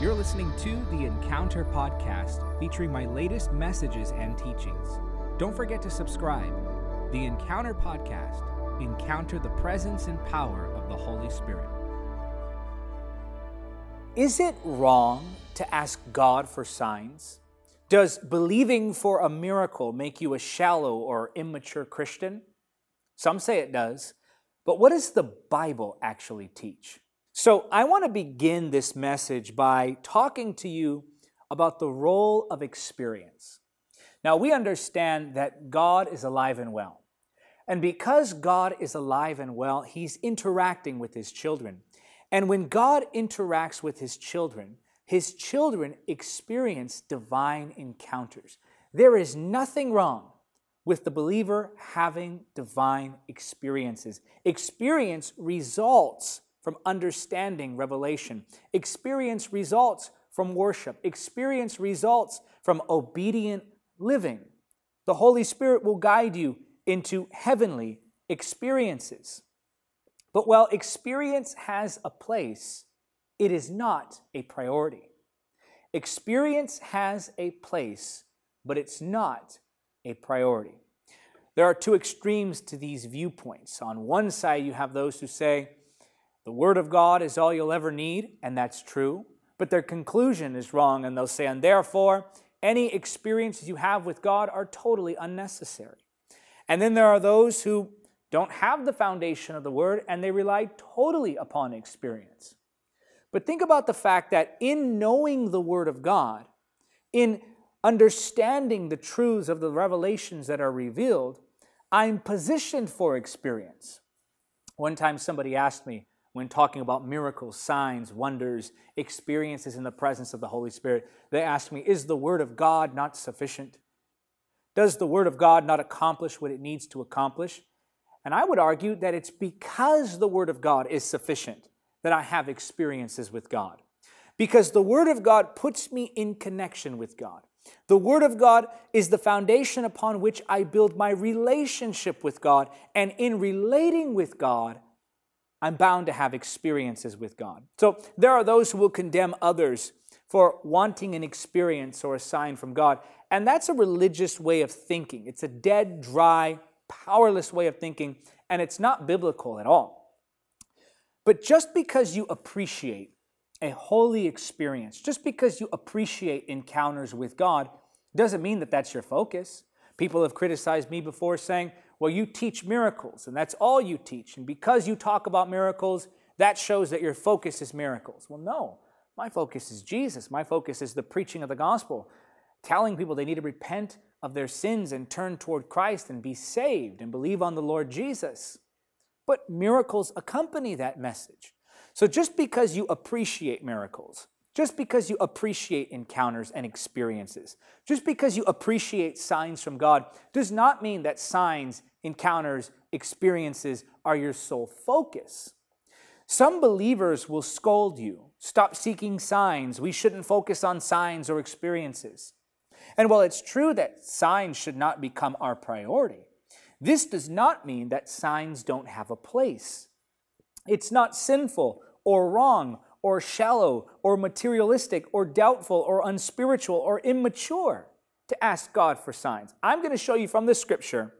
You're listening to the Encounter Podcast featuring my latest messages and teachings. Don't forget to subscribe. The Encounter Podcast encounter the presence and power of the Holy Spirit. Is it wrong to ask God for signs? Does believing for a miracle make you a shallow or immature Christian? Some say it does. But what does the Bible actually teach? So, I want to begin this message by talking to you about the role of experience. Now, we understand that God is alive and well. And because God is alive and well, He's interacting with His children. And when God interacts with His children, His children experience divine encounters. There is nothing wrong with the believer having divine experiences. Experience results from understanding revelation. Experience results from worship. Experience results from obedient living. The Holy Spirit will guide you into heavenly experiences. But while experience has a place, it is not a priority. Experience has a place, but it's not a priority. There are two extremes to these viewpoints. On one side, you have those who say, the Word of God is all you'll ever need, and that's true. But their conclusion is wrong, and they'll say, and therefore, any experiences you have with God are totally unnecessary. And then there are those who don't have the foundation of the Word, and they rely totally upon experience. But think about the fact that in knowing the Word of God, in understanding the truths of the revelations that are revealed, I'm positioned for experience. One time somebody asked me, when talking about miracles, signs, wonders, experiences in the presence of the Holy Spirit, they ask me, Is the Word of God not sufficient? Does the Word of God not accomplish what it needs to accomplish? And I would argue that it's because the Word of God is sufficient that I have experiences with God. Because the Word of God puts me in connection with God. The Word of God is the foundation upon which I build my relationship with God. And in relating with God, I'm bound to have experiences with God. So there are those who will condemn others for wanting an experience or a sign from God. And that's a religious way of thinking. It's a dead, dry, powerless way of thinking, and it's not biblical at all. But just because you appreciate a holy experience, just because you appreciate encounters with God, doesn't mean that that's your focus. People have criticized me before saying, well, you teach miracles, and that's all you teach. And because you talk about miracles, that shows that your focus is miracles. Well, no. My focus is Jesus. My focus is the preaching of the gospel, telling people they need to repent of their sins and turn toward Christ and be saved and believe on the Lord Jesus. But miracles accompany that message. So just because you appreciate miracles, just because you appreciate encounters and experiences, just because you appreciate signs from God, does not mean that signs encounters, experiences are your sole focus. Some believers will scold you. Stop seeking signs. We shouldn't focus on signs or experiences. And while it's true that signs should not become our priority, this does not mean that signs don't have a place. It's not sinful or wrong or shallow or materialistic or doubtful or unspiritual or immature to ask God for signs. I'm going to show you from the scripture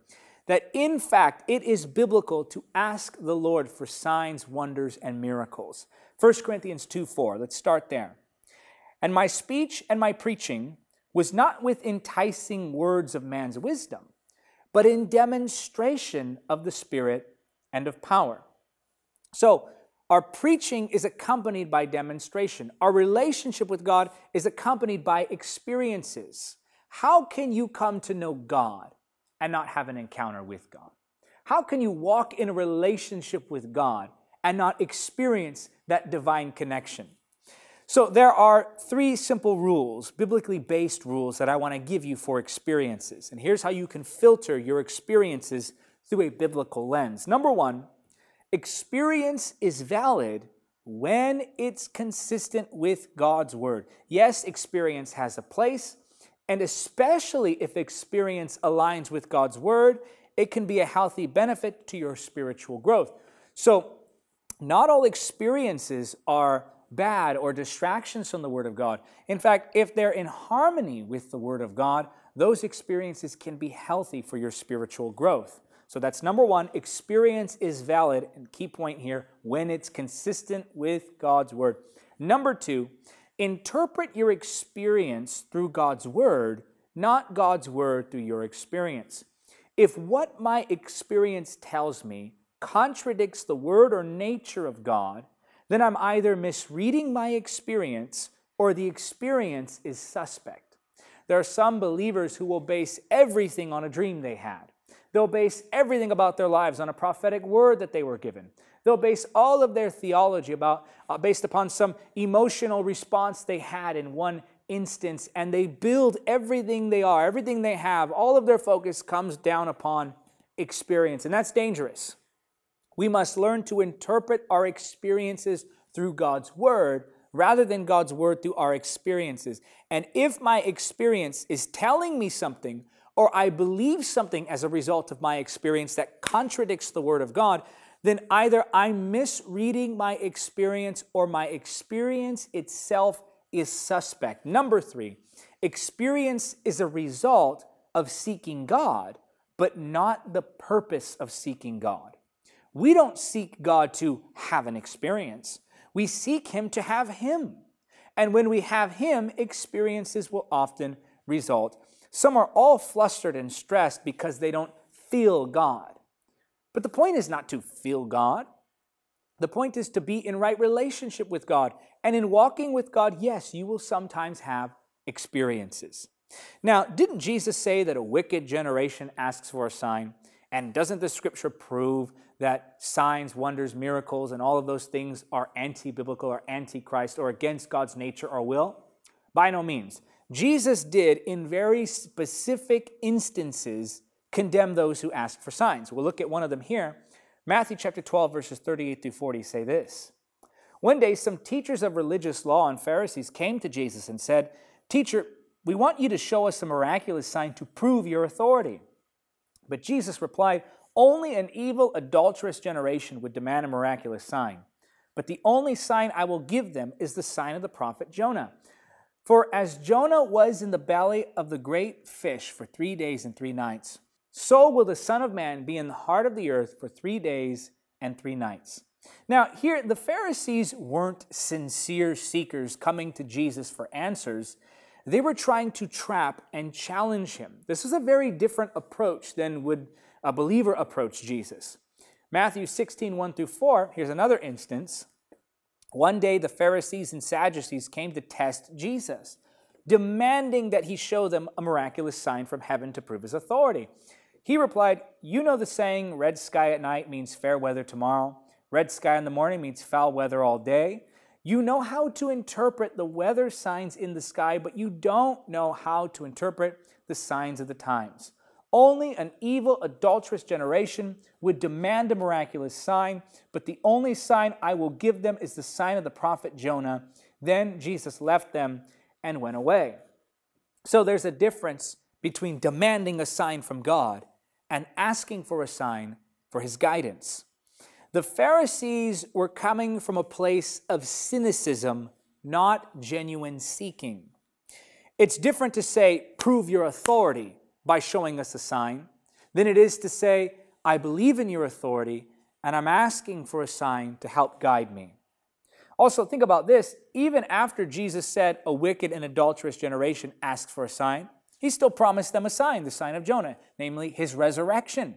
that in fact it is biblical to ask the Lord for signs, wonders, and miracles. 1 Corinthians 2 4, let's start there. And my speech and my preaching was not with enticing words of man's wisdom, but in demonstration of the Spirit and of power. So, our preaching is accompanied by demonstration. Our relationship with God is accompanied by experiences. How can you come to know God and not have an encounter with God? How can you walk in a relationship with God and not experience that divine connection? So, there are three simple rules, biblically based rules, that I want to give you for experiences. And here's how you can filter your experiences through a biblical lens. Number one, experience is valid when it's consistent with God's word. Yes, experience has a place, and especially if experience aligns with God's word, it can be a healthy benefit to your spiritual growth. So, not all experiences are bad or distractions from the Word of God. In fact, if they're in harmony with the Word of God, those experiences can be healthy for your spiritual growth. So that's number one, experience is valid, and key point here, when it's consistent with God's Word. Number two, interpret your experience through God's Word, not God's Word through your experience. If what my experience tells me contradicts the Word or nature of God, then I'm either misreading my experience or the experience is suspect. There are some believers who will base everything on a dream they had. They'll base everything about their lives on a prophetic word that they were given. They'll base all of their theology about uh, based upon some emotional response they had in one instance and they build everything they are, everything they have, all of their focus comes down upon experience and that's dangerous. We must learn to interpret our experiences through God's Word rather than God's Word through our experiences. And if my experience is telling me something, or I believe something as a result of my experience that contradicts the Word of God, then either I'm misreading my experience or my experience itself is suspect. Number three, experience is a result of seeking God, but not the purpose of seeking God. We don't seek God to have an experience. We seek Him to have Him. And when we have Him, experiences will often result. Some are all flustered and stressed because they don't feel God. But the point is not to feel God. The point is to be in right relationship with God. And in walking with God, yes, you will sometimes have experiences. Now, didn't Jesus say that a wicked generation asks for a sign? And doesn't the scripture prove that signs, wonders, miracles, and all of those things are anti biblical or anti Christ or against God's nature or will? By no means. Jesus did, in very specific instances, condemn those who ask for signs. We'll look at one of them here. Matthew chapter 12, verses 38 through 40 say this One day, some teachers of religious law and Pharisees came to Jesus and said, Teacher, we want you to show us a miraculous sign to prove your authority. But Jesus replied, Only an evil, adulterous generation would demand a miraculous sign. But the only sign I will give them is the sign of the prophet Jonah. For as Jonah was in the belly of the great fish for three days and three nights, so will the Son of Man be in the heart of the earth for three days and three nights. Now, here, the Pharisees weren't sincere seekers coming to Jesus for answers. They were trying to trap and challenge him. This is a very different approach than would a believer approach Jesus. Matthew 16, 1 through 4, here's another instance. One day the Pharisees and Sadducees came to test Jesus, demanding that he show them a miraculous sign from heaven to prove his authority. He replied, You know the saying, red sky at night means fair weather tomorrow, red sky in the morning means foul weather all day. You know how to interpret the weather signs in the sky, but you don't know how to interpret the signs of the times. Only an evil, adulterous generation would demand a miraculous sign, but the only sign I will give them is the sign of the prophet Jonah. Then Jesus left them and went away. So there's a difference between demanding a sign from God and asking for a sign for his guidance. The Pharisees were coming from a place of cynicism, not genuine seeking. It's different to say, prove your authority by showing us a sign, than it is to say, I believe in your authority and I'm asking for a sign to help guide me. Also, think about this even after Jesus said, A wicked and adulterous generation asks for a sign, he still promised them a sign, the sign of Jonah, namely his resurrection.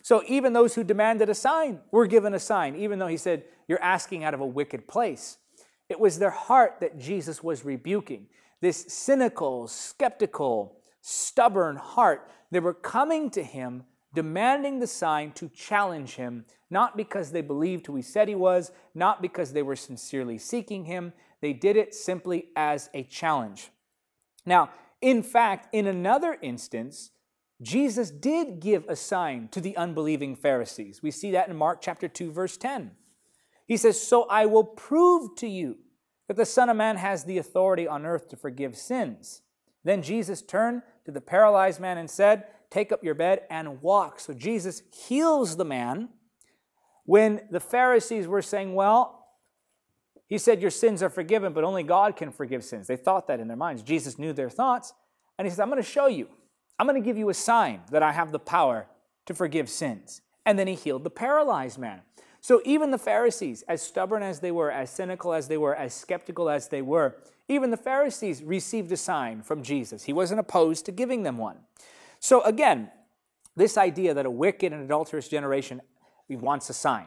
So even those who demanded a sign were given a sign, even though he said, You're asking out of a wicked place. It was their heart that Jesus was rebuking. This cynical, skeptical, stubborn heart. They were coming to him, demanding the sign to challenge him, not because they believed who he said he was, not because they were sincerely seeking him. They did it simply as a challenge. Now, in fact, in another instance, Jesus did give a sign to the unbelieving Pharisees. We see that in Mark chapter 2 verse 10. He says, "So I will prove to you that the Son of Man has the authority on earth to forgive sins." Then Jesus turned to the paralyzed man and said, "Take up your bed and walk." So Jesus heals the man when the Pharisees were saying, "Well, He said, Your sins are forgiven, but only God can forgive sins. They thought that in their minds. Jesus knew their thoughts, and he says, I'm going to show you. I'm going to give you a sign that I have the power to forgive sins. And then he healed the paralyzed man. So even the Pharisees, as stubborn as they were, as cynical as they were, as skeptical as they were, even the Pharisees received a sign from Jesus. He wasn't opposed to giving them one. So again, this idea that a wicked and adulterous generation wants a sign,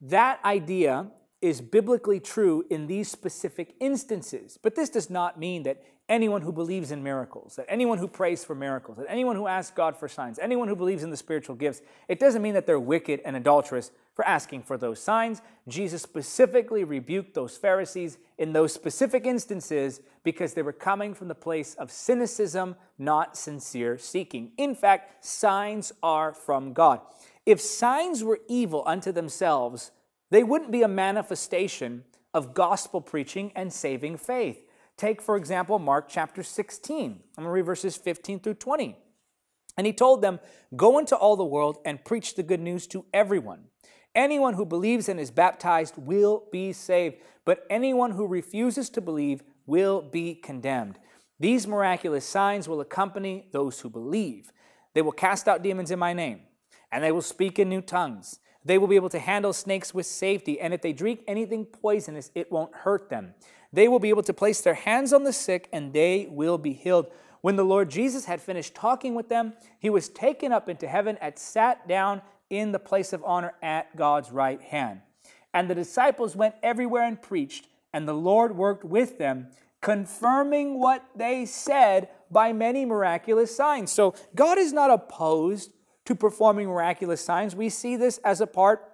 that idea is biblically true in these specific instances. But this does not mean that anyone who believes in miracles, that anyone who prays for miracles, that anyone who asks God for signs, anyone who believes in the spiritual gifts, it doesn't mean that they're wicked and adulterous for asking for those signs. Jesus specifically rebuked those Pharisees in those specific instances because they were coming from the place of cynicism, not sincere seeking. In fact, signs are from God. If signs were evil unto themselves, they wouldn't be a manifestation of gospel preaching and saving faith. Take, for example, Mark chapter 16. I'm going to read verses 15 through 20. And he told them, Go into all the world and preach the good news to everyone. Anyone who believes and is baptized will be saved, but anyone who refuses to believe will be condemned. These miraculous signs will accompany those who believe. They will cast out demons in my name, and they will speak in new tongues. They will be able to handle snakes with safety, and if they drink anything poisonous, it won't hurt them. They will be able to place their hands on the sick, and they will be healed. When the Lord Jesus had finished talking with them, he was taken up into heaven and sat down in the place of honor at God's right hand. And the disciples went everywhere and preached, and the Lord worked with them, confirming what they said by many miraculous signs. So God is not opposed to performing miraculous signs. We see this as a part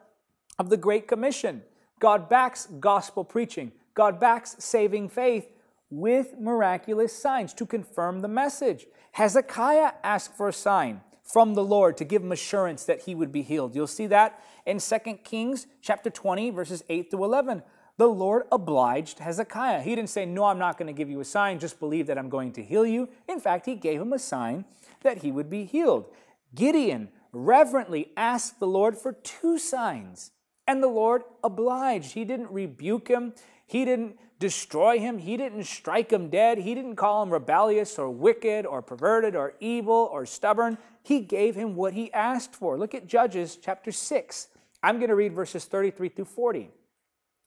of the Great Commission. God backs gospel preaching, God backs saving faith with miraculous signs to confirm the message. Hezekiah asked for a sign from the Lord to give him assurance that he would be healed. You'll see that in 2 Kings chapter 20 verses 8 to 11. The Lord obliged Hezekiah. He didn't say, "No, I'm not going to give you a sign, just believe that I'm going to heal you." In fact, he gave him a sign that he would be healed. Gideon reverently asked the Lord for two signs, and the Lord obliged. He didn't rebuke him, he didn't destroy him, he didn't strike him dead, he didn't call him rebellious or wicked or perverted or evil or stubborn. He gave him what he asked for. Look at Judges chapter 6. I'm going to read verses 33 through 40.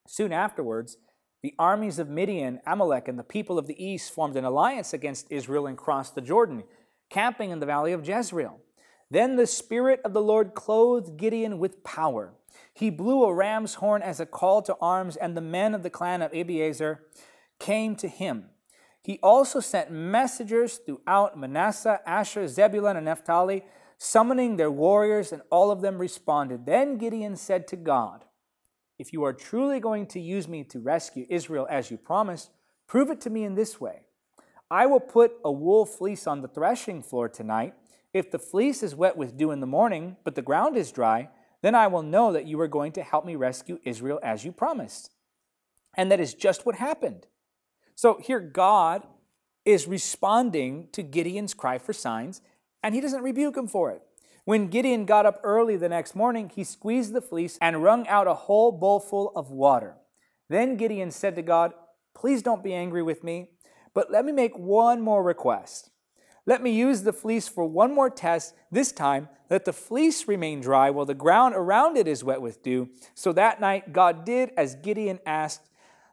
Soon afterwards, the armies of Midian, Amalek, and the people of the east formed an alliance against Israel and crossed the Jordan, camping in the valley of Jezreel. Then the Spirit of the Lord clothed Gideon with power. He blew a ram's horn as a call to arms, and the men of the clan of Abiezer came to him. He also sent messengers throughout Manasseh, Asher, Zebulun, and Naphtali, summoning their warriors, and all of them responded. Then Gideon said to God, If you are truly going to use me to rescue Israel as you promised, prove it to me in this way. I will put a wool fleece on the threshing floor tonight if the fleece is wet with dew in the morning, but the ground is dry, then I will know that you are going to help me rescue Israel as you promised. And that is just what happened. So here, God is responding to Gideon's cry for signs, and he doesn't rebuke him for it. When Gideon got up early the next morning, he squeezed the fleece and wrung out a whole bowlful of water. Then Gideon said to God, Please don't be angry with me, but let me make one more request. Let me use the fleece for one more test. This time, let the fleece remain dry while the ground around it is wet with dew. So that night, God did as Gideon asked.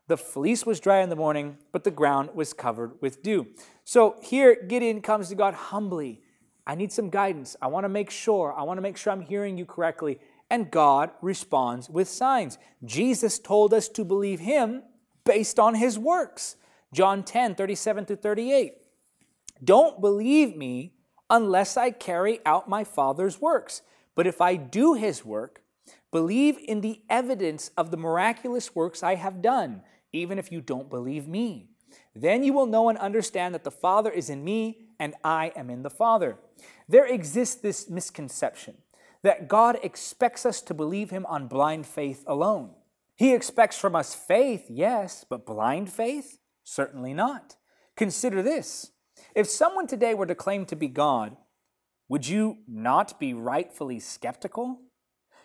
The fleece was dry in the morning, but the ground was covered with dew. So here, Gideon comes to God humbly. I need some guidance. I want to make sure. I want to make sure I'm hearing you correctly. And God responds with signs. Jesus told us to believe him based on his works. John 10, 37 to 38. Don't believe me unless I carry out my Father's works. But if I do his work, believe in the evidence of the miraculous works I have done, even if you don't believe me. Then you will know and understand that the Father is in me and I am in the Father. There exists this misconception that God expects us to believe him on blind faith alone. He expects from us faith, yes, but blind faith? Certainly not. Consider this if someone today were to claim to be God, would you not be rightfully skeptical?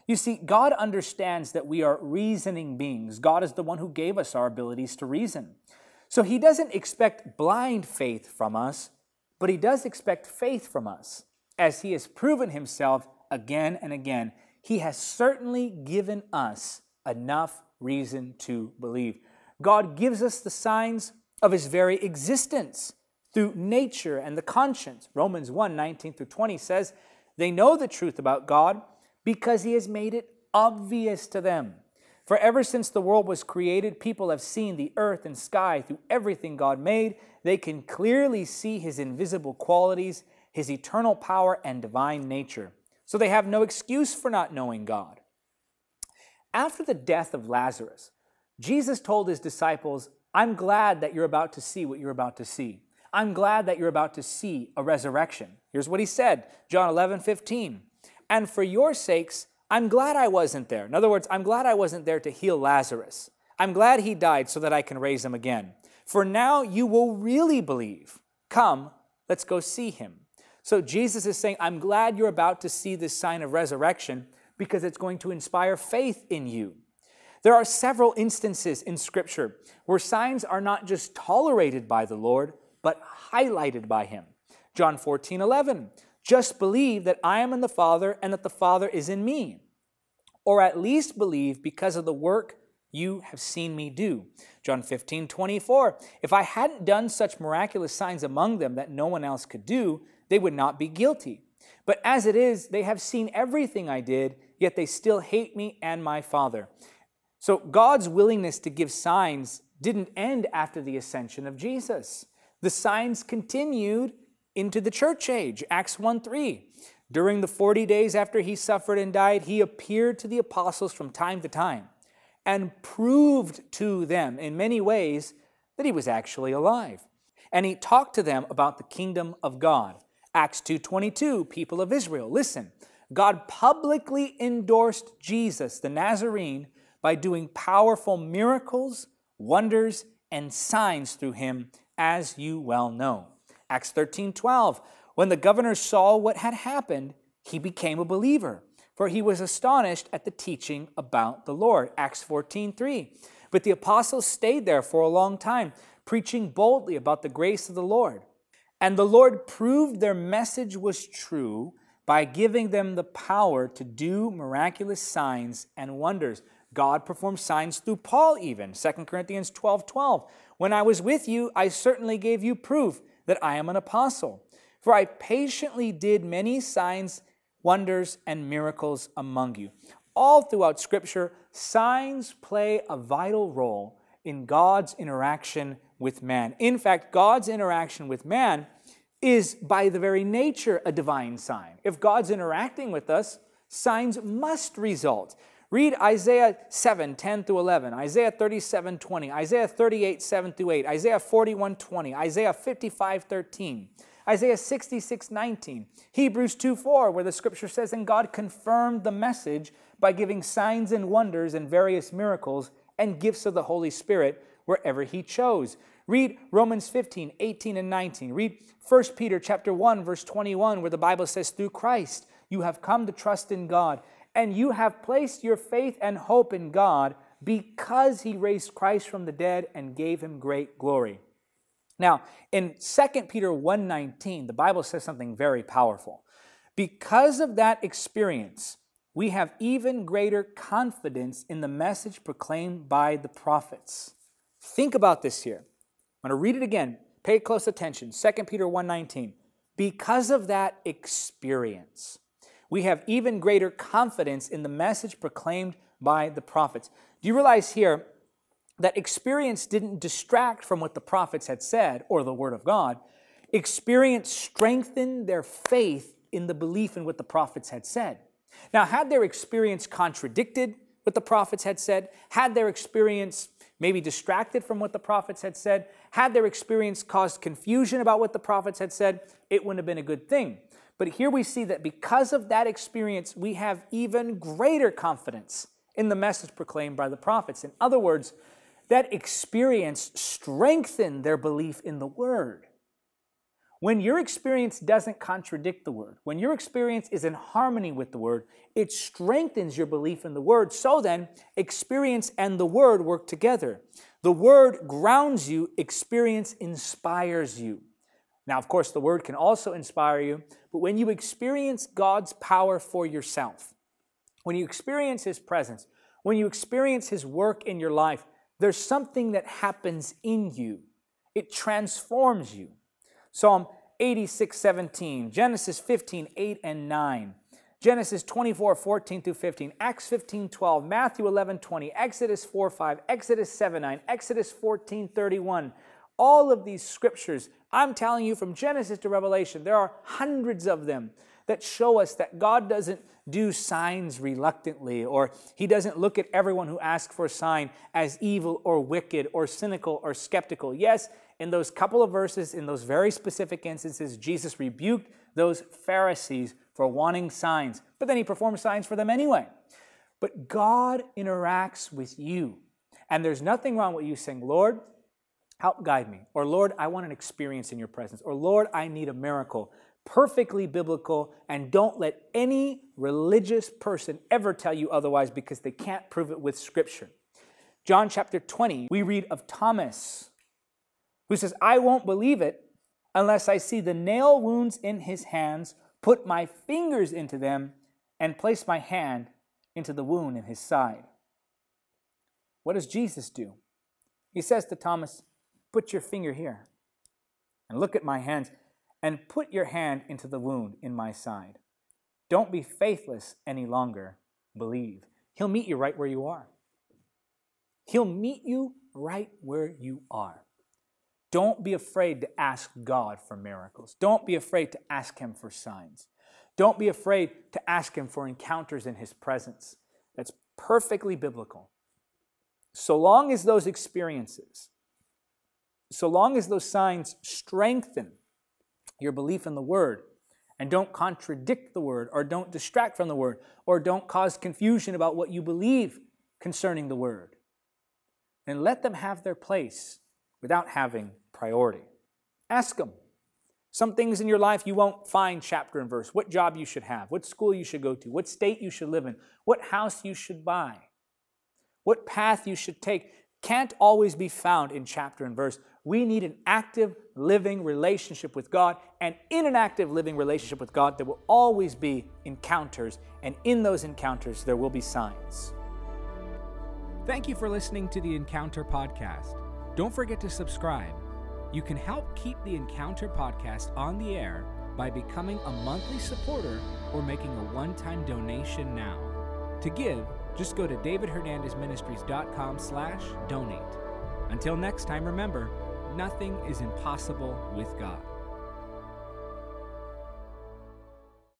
You see, God understands that we are reasoning beings. God is the one who gave us our abilities to reason. So he doesn't expect blind faith from us, but he does expect faith from us. As he has proven himself again and again, he has certainly given us enough reason to believe. God gives us the signs of his very existence through nature and the conscience. Romans 1 19 through 20 says, They know the truth about God because he has made it obvious to them. For ever since the world was created, people have seen the earth and sky through everything God made. They can clearly see his invisible qualities, his eternal power, and divine nature. So they have no excuse for not knowing God. After the death of Lazarus, Jesus told his disciples, I'm glad that you're about to see what you're about to see. I'm glad that you're about to see a resurrection. Here's what he said John 11, 15. And for your sakes, I'm glad I wasn't there. In other words, I'm glad I wasn't there to heal Lazarus. I'm glad he died so that I can raise him again. For now you will really believe. Come, let's go see him. So Jesus is saying, I'm glad you're about to see this sign of resurrection because it's going to inspire faith in you. There are several instances in Scripture where signs are not just tolerated by the Lord, but highlighted by Him. John 14, 11. Just believe that I am in the Father and that the Father is in me. Or at least believe because of the work you have seen me do. John 15, 24. If I hadn't done such miraculous signs among them that no one else could do, they would not be guilty. But as it is, they have seen everything I did, yet they still hate me and my Father. So God's willingness to give signs didn't end after the ascension of Jesus. The signs continued into the church age. Acts 1 3. During the 40 days after he suffered and died, he appeared to the apostles from time to time and proved to them in many ways that he was actually alive. And he talked to them about the kingdom of God. Acts 2:22, people of Israel, listen. God publicly endorsed Jesus the Nazarene by doing powerful miracles, wonders, and signs through him as you well know. Acts 13 12. When the governor saw what had happened, he became a believer, for he was astonished at the teaching about the Lord. Acts 14 3. But the apostles stayed there for a long time, preaching boldly about the grace of the Lord. And the Lord proved their message was true by giving them the power to do miraculous signs and wonders. God performed signs through Paul, even. 2 Corinthians 12 12. When I was with you, I certainly gave you proof that I am an apostle. For I patiently did many signs, wonders, and miracles among you. All throughout Scripture, signs play a vital role in God's interaction with man. In fact, God's interaction with man is by the very nature a divine sign. If God's interacting with us, signs must result. Read Isaiah 7, 10 through 11, Isaiah 37, 20, Isaiah 38, 7 through 8, Isaiah 41, 20, Isaiah 55, 13, Isaiah 66, 19, Hebrews 2, 4, where the scripture says, And God confirmed the message by giving signs and wonders and various miracles and gifts of the Holy Spirit wherever he chose. Read Romans 15, 18 and 19. Read 1 Peter chapter 1 verse 21 where the Bible says through Christ you have come to trust in God and you have placed your faith and hope in God because he raised Christ from the dead and gave him great glory. Now, in 2 Peter 1:19, the Bible says something very powerful. Because of that experience, we have even greater confidence in the message proclaimed by the prophets. Think about this here. I'm going to read it again. Pay close attention. 2 Peter 1:19. Because of that experience, we have even greater confidence in the message proclaimed by the prophets. Do you realize here that experience didn't distract from what the prophets had said or the Word of God? Experience strengthened their faith in the belief in what the prophets had said. Now, had their experience contradicted what the prophets had said, had their experience maybe distracted from what the prophets had said, had their experience caused confusion about what the prophets had said, it wouldn't have been a good thing. But here we see that because of that experience, we have even greater confidence in the message proclaimed by the prophets. In other words, that experience strengthened their belief in the word. When your experience doesn't contradict the Word, when your experience is in harmony with the Word, it strengthens your belief in the Word. So then, experience and the Word work together. The Word grounds you, experience inspires you. Now, of course, the Word can also inspire you, but when you experience God's power for yourself, when you experience His presence, when you experience His work in your life, there's something that happens in you. It transforms you. Psalm 86, 17, Genesis 15, 8 and 9, Genesis 24, 14 through 15, Acts 15, 12, Matthew 11, 20, Exodus 4, 5, Exodus 7, 9, Exodus 14, 31. All of these scriptures, I'm telling you from Genesis to Revelation, there are hundreds of them that show us that God doesn't do signs reluctantly, or He doesn't look at everyone who asks for a sign as evil or wicked or cynical or skeptical. Yes, in those couple of verses, in those very specific instances, Jesus rebuked those Pharisees for wanting signs, but then he performed signs for them anyway. But God interacts with you. And there's nothing wrong with you saying, Lord, help guide me. Or Lord, I want an experience in your presence. Or Lord, I need a miracle. Perfectly biblical, and don't let any religious person ever tell you otherwise because they can't prove it with Scripture. John chapter 20, we read of Thomas who says, I won't believe it unless I see the nail wounds in his hands, put my fingers into them, and place my hand into the wound in his side. What does Jesus do? He says to Thomas, Put your finger here and look at my hands, and put your hand into the wound in my side. Don't be faithless any longer. Believe. He'll meet you right where you are. He'll meet you right where you are. Don't be afraid to ask God for miracles. Don't be afraid to ask Him for signs. Don't be afraid to ask Him for encounters in His presence. That's perfectly biblical. So long as those experiences, so long as those signs strengthen your belief in the Word and don't contradict the Word or don't distract from the Word or don't cause confusion about what you believe concerning the Word, then let them have their place without having priority. Ask them. Some things in your life you won't find chapter and verse. What job you should have, what school you should go to, what state you should live in, what house you should buy, what path you should take can't always be found in chapter and verse. We need an active living relationship with God, and in an active living relationship with God, there will always be encounters, and in those encounters, there will be signs. Thank you for listening to the Encounter Podcast. Don't forget to subscribe. You can help keep the Encounter podcast on the air by becoming a monthly supporter or making a one time donation now. To give, just go to davidhernandezministries.com slash donate. Until next time, remember, nothing is impossible with God.